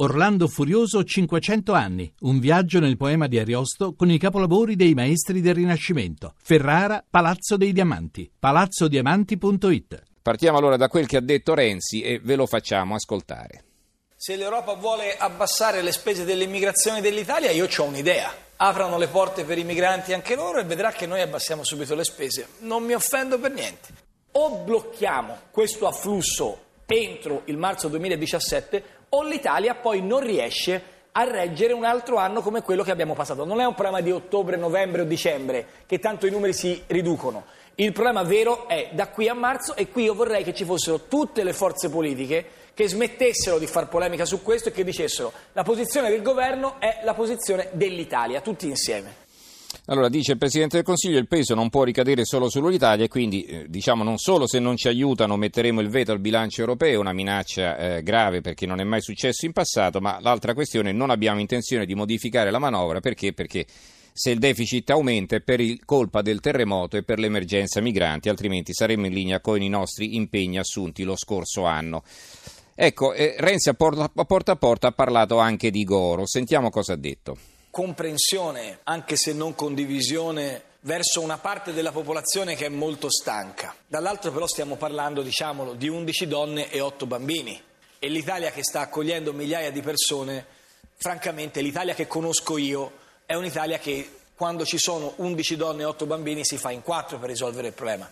Orlando Furioso 500 anni, un viaggio nel poema di Ariosto con i capolavori dei maestri del Rinascimento. Ferrara, Palazzo dei Diamanti, palazzodiamanti.it. Partiamo allora da quel che ha detto Renzi e ve lo facciamo ascoltare. Se l'Europa vuole abbassare le spese dell'immigrazione dell'Italia, io ho un'idea. Aprano le porte per i migranti anche loro e vedrà che noi abbassiamo subito le spese. Non mi offendo per niente. O blocchiamo questo afflusso entro il marzo 2017 o l'Italia poi non riesce a reggere un altro anno come quello che abbiamo passato. Non è un problema di ottobre, novembre o dicembre, che tanto i numeri si riducono. Il problema vero è da qui a marzo e qui io vorrei che ci fossero tutte le forze politiche che smettessero di far polemica su questo e che dicessero la posizione del governo è la posizione dell'Italia, tutti insieme. Allora dice il Presidente del Consiglio il peso non può ricadere solo sull'Italia e quindi eh, diciamo non solo se non ci aiutano metteremo il veto al bilancio europeo, una minaccia eh, grave perché non è mai successo in passato, ma l'altra questione è non abbiamo intenzione di modificare la manovra perché? Perché se il deficit aumenta è per il, colpa del terremoto e per l'emergenza migranti, altrimenti saremmo in linea con i nostri impegni assunti lo scorso anno. Ecco, eh, Renzi a porta, a porta a porta ha parlato anche di Goro, sentiamo cosa ha detto comprensione, anche se non condivisione, verso una parte della popolazione che è molto stanca. Dall'altro però stiamo parlando, diciamolo, di 11 donne e 8 bambini. E l'Italia che sta accogliendo migliaia di persone, francamente l'Italia che conosco io è un'Italia che quando ci sono 11 donne e 8 bambini si fa in quattro per risolvere il problema.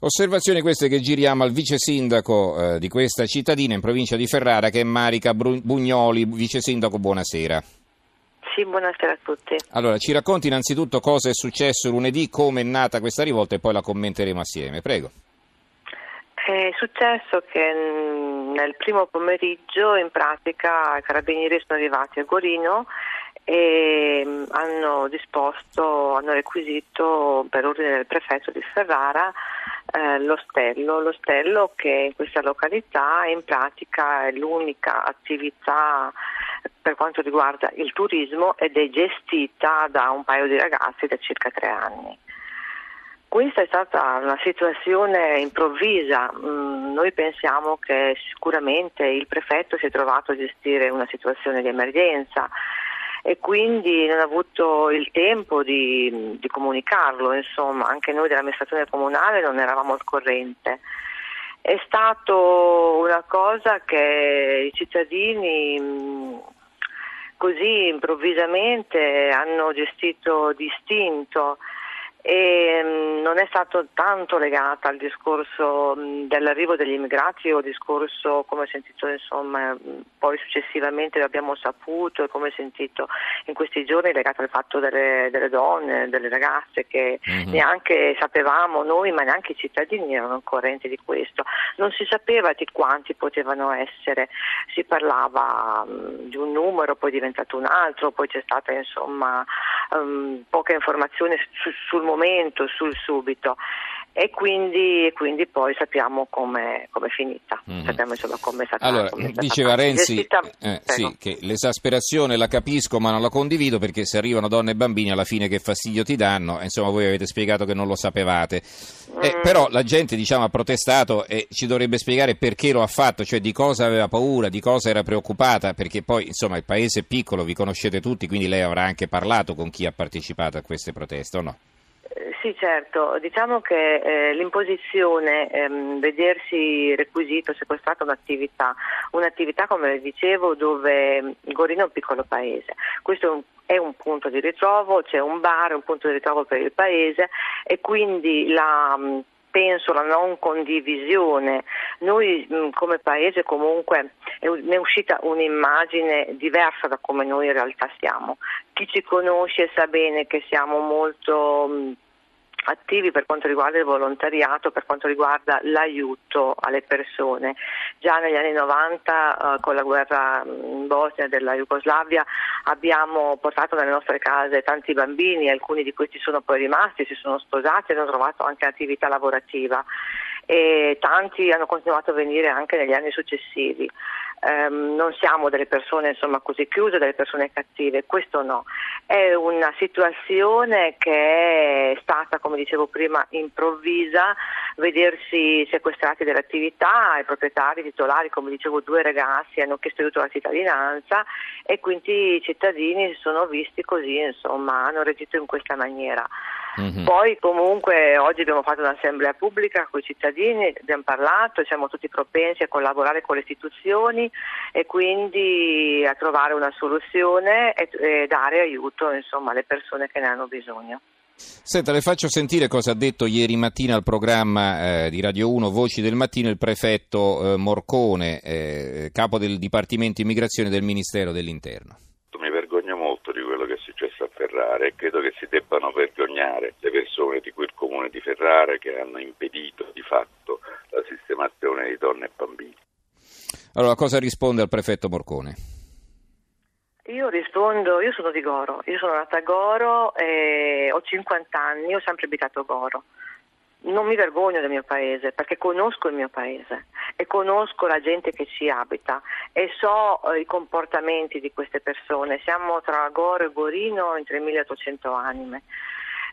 Osservazione queste che giriamo al vice sindaco eh, di questa cittadina in provincia di Ferrara che è Marica Bugnoli. Vice sindaco, buonasera. Sì, buonasera a tutti. Allora, ci racconti innanzitutto cosa è successo lunedì, come è nata questa rivolta e poi la commenteremo assieme. Prego. È successo che mm, nel primo pomeriggio in pratica i carabinieri sono arrivati a Gorino e mm, hanno disposto, hanno requisito per ordine del prefetto di Ferrara eh, l'ostello, l'ostello che in questa località in pratica è l'unica attività per quanto riguarda il turismo ed è gestita da un paio di ragazzi da circa tre anni. Questa è stata una situazione improvvisa, mm, noi pensiamo che sicuramente il prefetto si è trovato a gestire una situazione di emergenza e quindi non ha avuto il tempo di, di comunicarlo, insomma anche noi dell'amministrazione comunale non eravamo al corrente. È stata una cosa che i cittadini mm, così improvvisamente hanno gestito distinto e mm, non è stato tanto legata al discorso mm, dell'arrivo degli immigrati o discorso come ho sentito insomma mm, poi successivamente abbiamo saputo e come ho sentito in questi giorni legato al fatto delle, delle donne, delle ragazze che mm-hmm. neanche sapevamo noi ma neanche i cittadini erano correnti di questo. Non si sapeva di quanti potevano essere. Si parlava um, di un numero poi è diventato un altro poi c'è stata insomma um, poca informazione su, sul momento, sul subito e quindi, quindi poi sappiamo come è finita, mm-hmm. sappiamo insomma come è stata Allora, come diceva stata Renzi gestita, eh, sì, che l'esasperazione la capisco ma non la condivido perché se arrivano donne e bambini alla fine che fastidio ti danno, insomma voi avete spiegato che non lo sapevate, eh, mm. però la gente diciamo, ha protestato e ci dovrebbe spiegare perché lo ha fatto, cioè di cosa aveva paura, di cosa era preoccupata, perché poi insomma il paese è piccolo, vi conoscete tutti, quindi lei avrà anche parlato con chi ha partecipato a queste proteste o no? Sì, certo, diciamo che eh, l'imposizione, ehm, vedersi requisito, sequestrata un'attività, un'attività come dicevo dove Gorino è un piccolo paese, questo è un è un punto di ritrovo, c'è un bar, un punto di ritrovo per il paese e quindi la penso la non condivisione. Noi come paese comunque ne è uscita un'immagine diversa da come noi in realtà siamo. Chi ci conosce sa bene che siamo molto attivi per quanto riguarda il volontariato, per quanto riguarda l'aiuto alle persone. Già negli anni 90 eh, con la guerra in Bosnia della Jugoslavia abbiamo portato nelle nostre case tanti bambini, alcuni di questi sono poi rimasti, si sono sposati e hanno trovato anche attività lavorativa e tanti hanno continuato a venire anche negli anni successivi. ehm, non siamo delle persone insomma, così chiuse, delle persone cattive, questo no. È una situazione che è stata, come dicevo prima, improvvisa, vedersi sequestrati dell'attività, i proprietari, i titolari, come dicevo due ragazzi hanno chiesto aiuto alla cittadinanza e quindi i cittadini si sono visti così, insomma, hanno reagito in questa maniera. Mm-hmm. Poi comunque oggi abbiamo fatto un'assemblea pubblica con i cittadini, abbiamo parlato, siamo tutti propensi a collaborare con le istituzioni e quindi a trovare una soluzione e, e dare aiuto insomma, alle persone che ne hanno bisogno. Senta, le faccio sentire cosa ha detto ieri mattina al programma eh, di Radio 1 Voci del Mattino il prefetto eh, Morcone, eh, capo del Dipartimento Immigrazione del Ministero dell'Interno. Mi vergogno molto di quello che è successo a Ferrara e credo che si debbano vergognare le persone di quel comune di Ferrara che hanno impedito di fatto la sistemazione di donne e bambini. Allora, cosa risponde al prefetto Morcone? Io rispondo, io sono di Goro, io sono nata a Goro, e ho 50 anni, ho sempre abitato a Goro. Non mi vergogno del mio paese perché conosco il mio paese e conosco la gente che ci abita e so eh, i comportamenti di queste persone. Siamo tra Goro e Gorino in 3800 anime.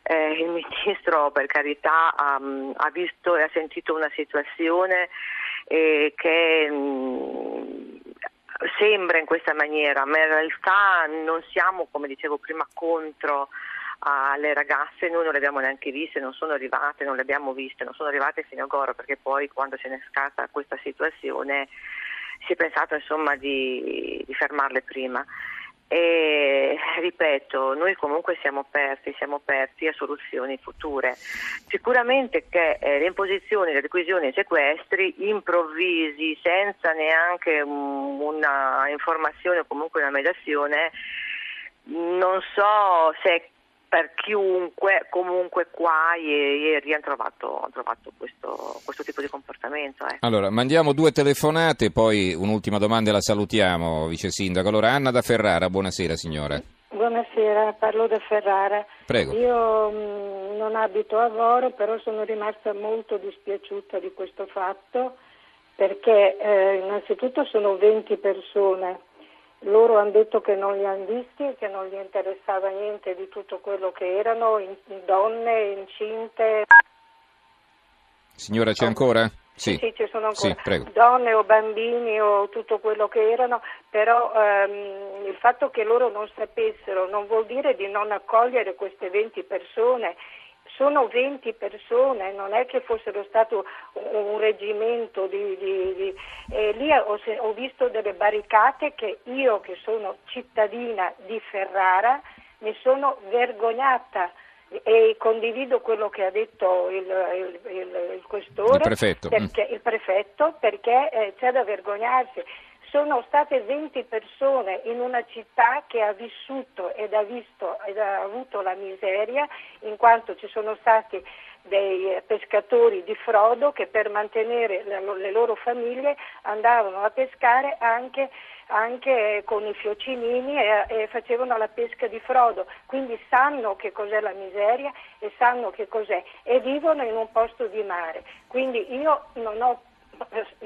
Eh, il ministro, per carità, ha, ha, visto e ha sentito una situazione eh, che mh, mm, sembra in questa maniera, ma in realtà non siamo, come dicevo prima, contro alle ragazze, noi non le abbiamo neanche viste, non sono arrivate, non le abbiamo viste, non sono arrivate fino a Goro perché poi quando se ne è scatta questa situazione si è pensato insomma di, di fermarle prima. E ripeto, noi comunque siamo aperti, siamo aperti a soluzioni future. Sicuramente che eh, le imposizioni, le requisioni e i sequestri improvvisi, senza neanche um, una informazione o comunque una mediazione, non so se per chiunque, comunque qua ieri hanno trovato, trovato questo, questo, tipo di comportamento. Eh. Allora, mandiamo due telefonate, poi un'ultima domanda e la salutiamo, Vice Sindaco. Allora, Anna da Ferrara, buonasera signora. Buonasera, parlo da Ferrara. Prego. Io mh, mm, non abito a Voro, però sono rimasta molto dispiaciuta di questo fatto perché eh, innanzitutto sono 20 persone loro hanno detto che non li hanno visti, che non gli interessava niente di tutto quello che erano, in, donne, incinte. Signora, c'è ancora? Sì, sì, ci sono ancora sì, donne o bambini o tutto quello che erano, però ehm, il fatto che loro non sapessero non vuol dire di non accogliere queste 20 persone sono 20 persone, non è che fossero stato un reggimento di, di, di eh, lì ho, ho, visto delle barricate che io che sono cittadina di Ferrara mi sono vergognata e condivido quello che ha detto il, il, il, il questore, il prefetto, perché, il prefetto, perché eh, c'è da vergognarsi sono state 20 persone in una città che ha vissuto ed ha, visto, ed ha avuto la miseria in quanto ci sono stati dei pescatori di frodo che per mantenere le loro famiglie andavano a pescare anche, anche con i fiocinini e, e, facevano la pesca di frodo, quindi sanno che cos'è la miseria e sanno che cos'è e vivono in un posto di mare. Quindi io non ho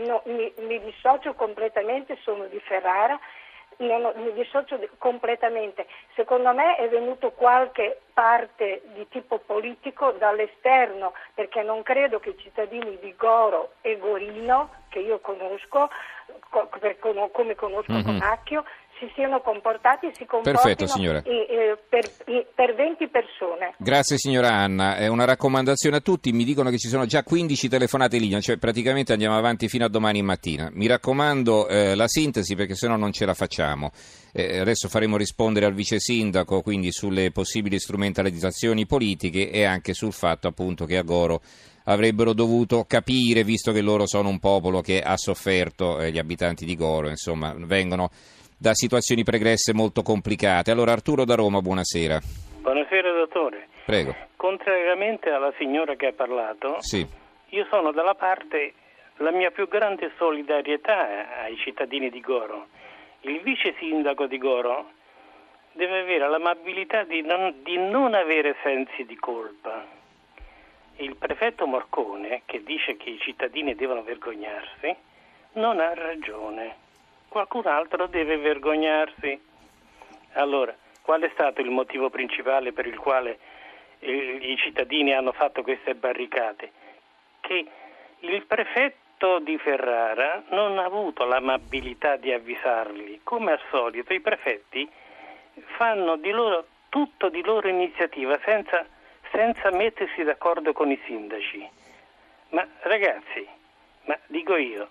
no, mi, mi, dissocio completamente, sono di Ferrara, no, mi dissocio completamente. Secondo me è venuto qualche parte di tipo politico dall'esterno, perché non credo che i cittadini di Goro e Gorino, che io conosco, come conosco mm-hmm. Conacchio, si siano comportati e si comportino eh, per, per, 20 persone. Grazie signora Anna, è una raccomandazione a tutti, mi dicono che ci sono già 15 telefonate in linea, cioè praticamente andiamo avanti fino a domani mattina. Mi raccomando eh, la sintesi perché sennò non ce la facciamo. Eh, adesso faremo rispondere al vice sindaco quindi sulle possibili strumentalizzazioni politiche e anche sul fatto appunto che a Goro avrebbero dovuto capire, visto che loro sono un popolo che ha sofferto, eh, gli abitanti di Goro, insomma, vengono da situazioni pregresse molto complicate. Allora Arturo da Roma, buonasera. Buonasera dottore. Prego. Contrariamente alla signora che ha parlato, sì. io sono dalla parte, la mia più grande solidarietà ai cittadini di Goro. Il vice sindaco di Goro deve avere l'amabilità di non, di non avere sensi di colpa. Il prefetto Morcone, che dice che i cittadini devono vergognarsi, non ha ragione qualcun altro deve vergognarsi. Allora, qual è stato il motivo principale per il quale eh, i cittadini hanno fatto queste barricate? Che il prefetto di Ferrara non ha avuto l'amabilità di avvisarli. Come al solito, i prefetti fanno di loro, tutto di loro iniziativa senza, senza mettersi d'accordo con i sindaci. Ma ragazzi, ma dico io,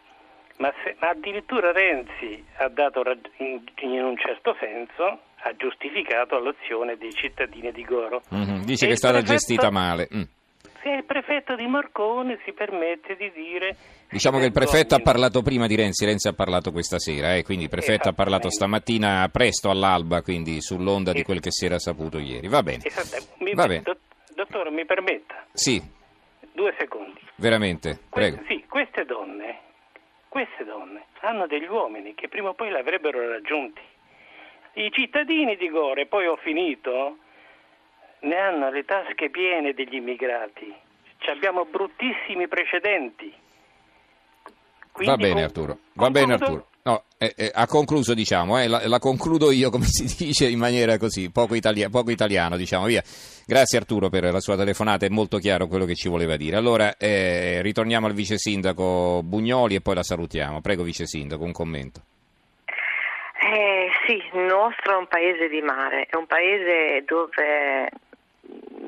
ma, se, ma addirittura Renzi ha dato in, in, un certo senso ha giustificato l'azione dei cittadini di Goro. Mm-hmm. Dice e che è stata prefetto, gestita male. Mm. Se il prefetto di Marcone si permette di dire Diciamo che il prefetto ha parlato prima di Renzi, Renzi ha parlato questa sera, eh, quindi il prefetto ha parlato stamattina presto all'alba, quindi sull'onda di quel che si era saputo ieri. Va bene. Mi, Va bene. Dottore, mi permetta? Sì. Due secondi. Veramente, prego. Que- sì, queste donne, queste donne hanno degli uomini che prima o poi l'avrebbero raggiunti. I cittadini di Gore, poi ho finito, ne hanno le tasche piene degli immigrati. Ci abbiamo bruttissimi precedenti. Quindi Va bene. Arturo, va bene Arturo. Eh, eh, ha concluso, diciamo, eh, la, la, concludo io, come si dice, in maniera così, poco, italia, poco, italiano, diciamo, via. Grazie Arturo per la sua telefonata, è molto chiaro quello che ci voleva dire. Allora, eh, ritorniamo al vice sindaco Bugnoli e poi la salutiamo. Prego, vice sindaco, un commento. Eh, sì, il nostro è un paese di mare, è un paese dove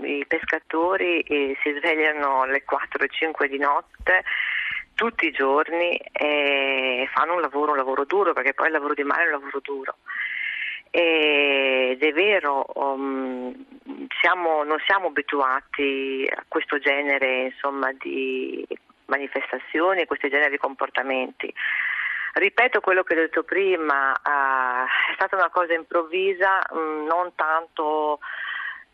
i pescatori eh, si svegliano alle 4 e 5 di notte tutti i giorni e fanno un lavoro, un lavoro duro, perché poi il lavoro di mare è un lavoro duro. Ed è vero, um, siamo, non siamo abituati a questo genere insomma, di manifestazioni, a questo genere di comportamenti. Ripeto quello che ho detto prima, uh, è stata una cosa improvvisa, um, non tanto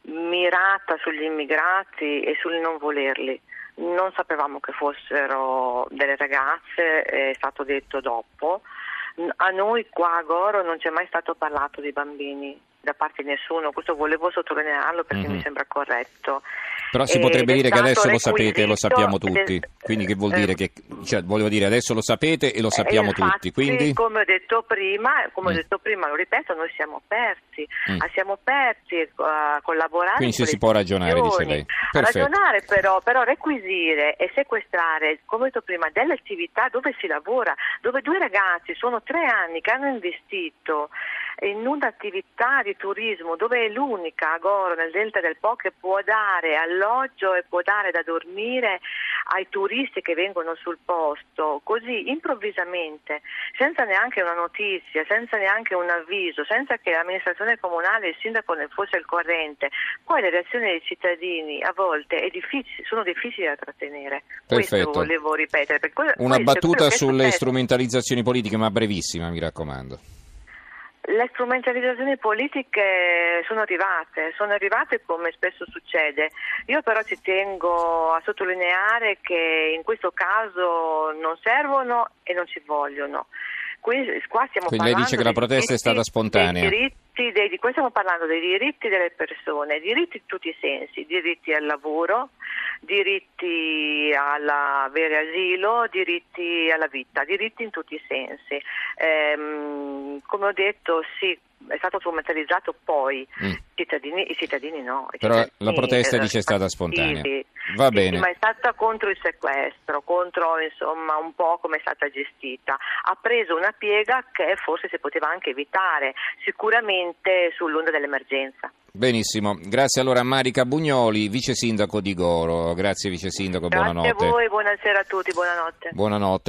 mirata sugli immigrati e sul non volerli. Non sapevamo che fossero delle ragazze, è stato detto dopo. A noi qua a Goro non c'è mai stato parlato di bambini da parte di nessuno, questo volevo sottolinearlo perché mm-hmm. mi sembra corretto. Però si potrebbe dire che adesso lo sapete e lo sappiamo tutti, quindi che vuol dire eh, che, cioè, volevo dire adesso lo sapete e lo sappiamo infatti, tutti, quindi... Come ho detto prima, come mm. ho detto prima, lo ripeto, noi siamo aperti, mm. Ah, siamo aperti a collaborare. Quindi se si può ragionare, dice lei. Perfetto. Ragionare però, però requisire e sequestrare, come ho detto prima, delle attività dove si lavora, dove due ragazzi sono tre anni che hanno investito in un'attività di turismo dove è l'unica a Goro nel Delta del Po che può dare alloggio e può dare da dormire ai turisti che vengono sul posto, così improvvisamente, senza neanche una notizia, senza neanche un avviso, senza che l'amministrazione comunale e il sindaco ne fosse al corrente, poi le reazioni dei cittadini a volte difficile, sono difficili da trattenere. Perfetto. Questo volevo ripetere. Una battuta sulle strumentalizzazioni politiche, ma brevissima, mi raccomando. Le strumentalizzazioni politiche sono arrivate, sono arrivate come spesso succede. Io però ci tengo a sottolineare che in questo caso non servono e non ci vogliono. Qui, qua stiamo Quindi lei dice che la protesta è stata spontanea. Diritti, dei, di, qui stiamo parlando dei diritti delle persone, diritti in tutti i sensi, diritti al lavoro, diritti all'avere asilo, diritti alla vita, diritti in tutti i sensi. Ehm, come ho detto, sì, è stato strumentalizzato poi, mm. cittadini, i cittadini no. I Però cittadini, la protesta dice è stata spontanea. Sì, Va sì, bene. ma è stata contro il sequestro, contro insomma un po' come è stata gestita. Ha preso una piega che forse si poteva anche evitare, sicuramente sull'onda dell'emergenza. Benissimo, grazie allora a Marica Bugnoli, vice sindaco di Goro. Grazie vice sindaco, buonanotte. Grazie a voi, buonasera a tutti, buonanotte. Buonanotte.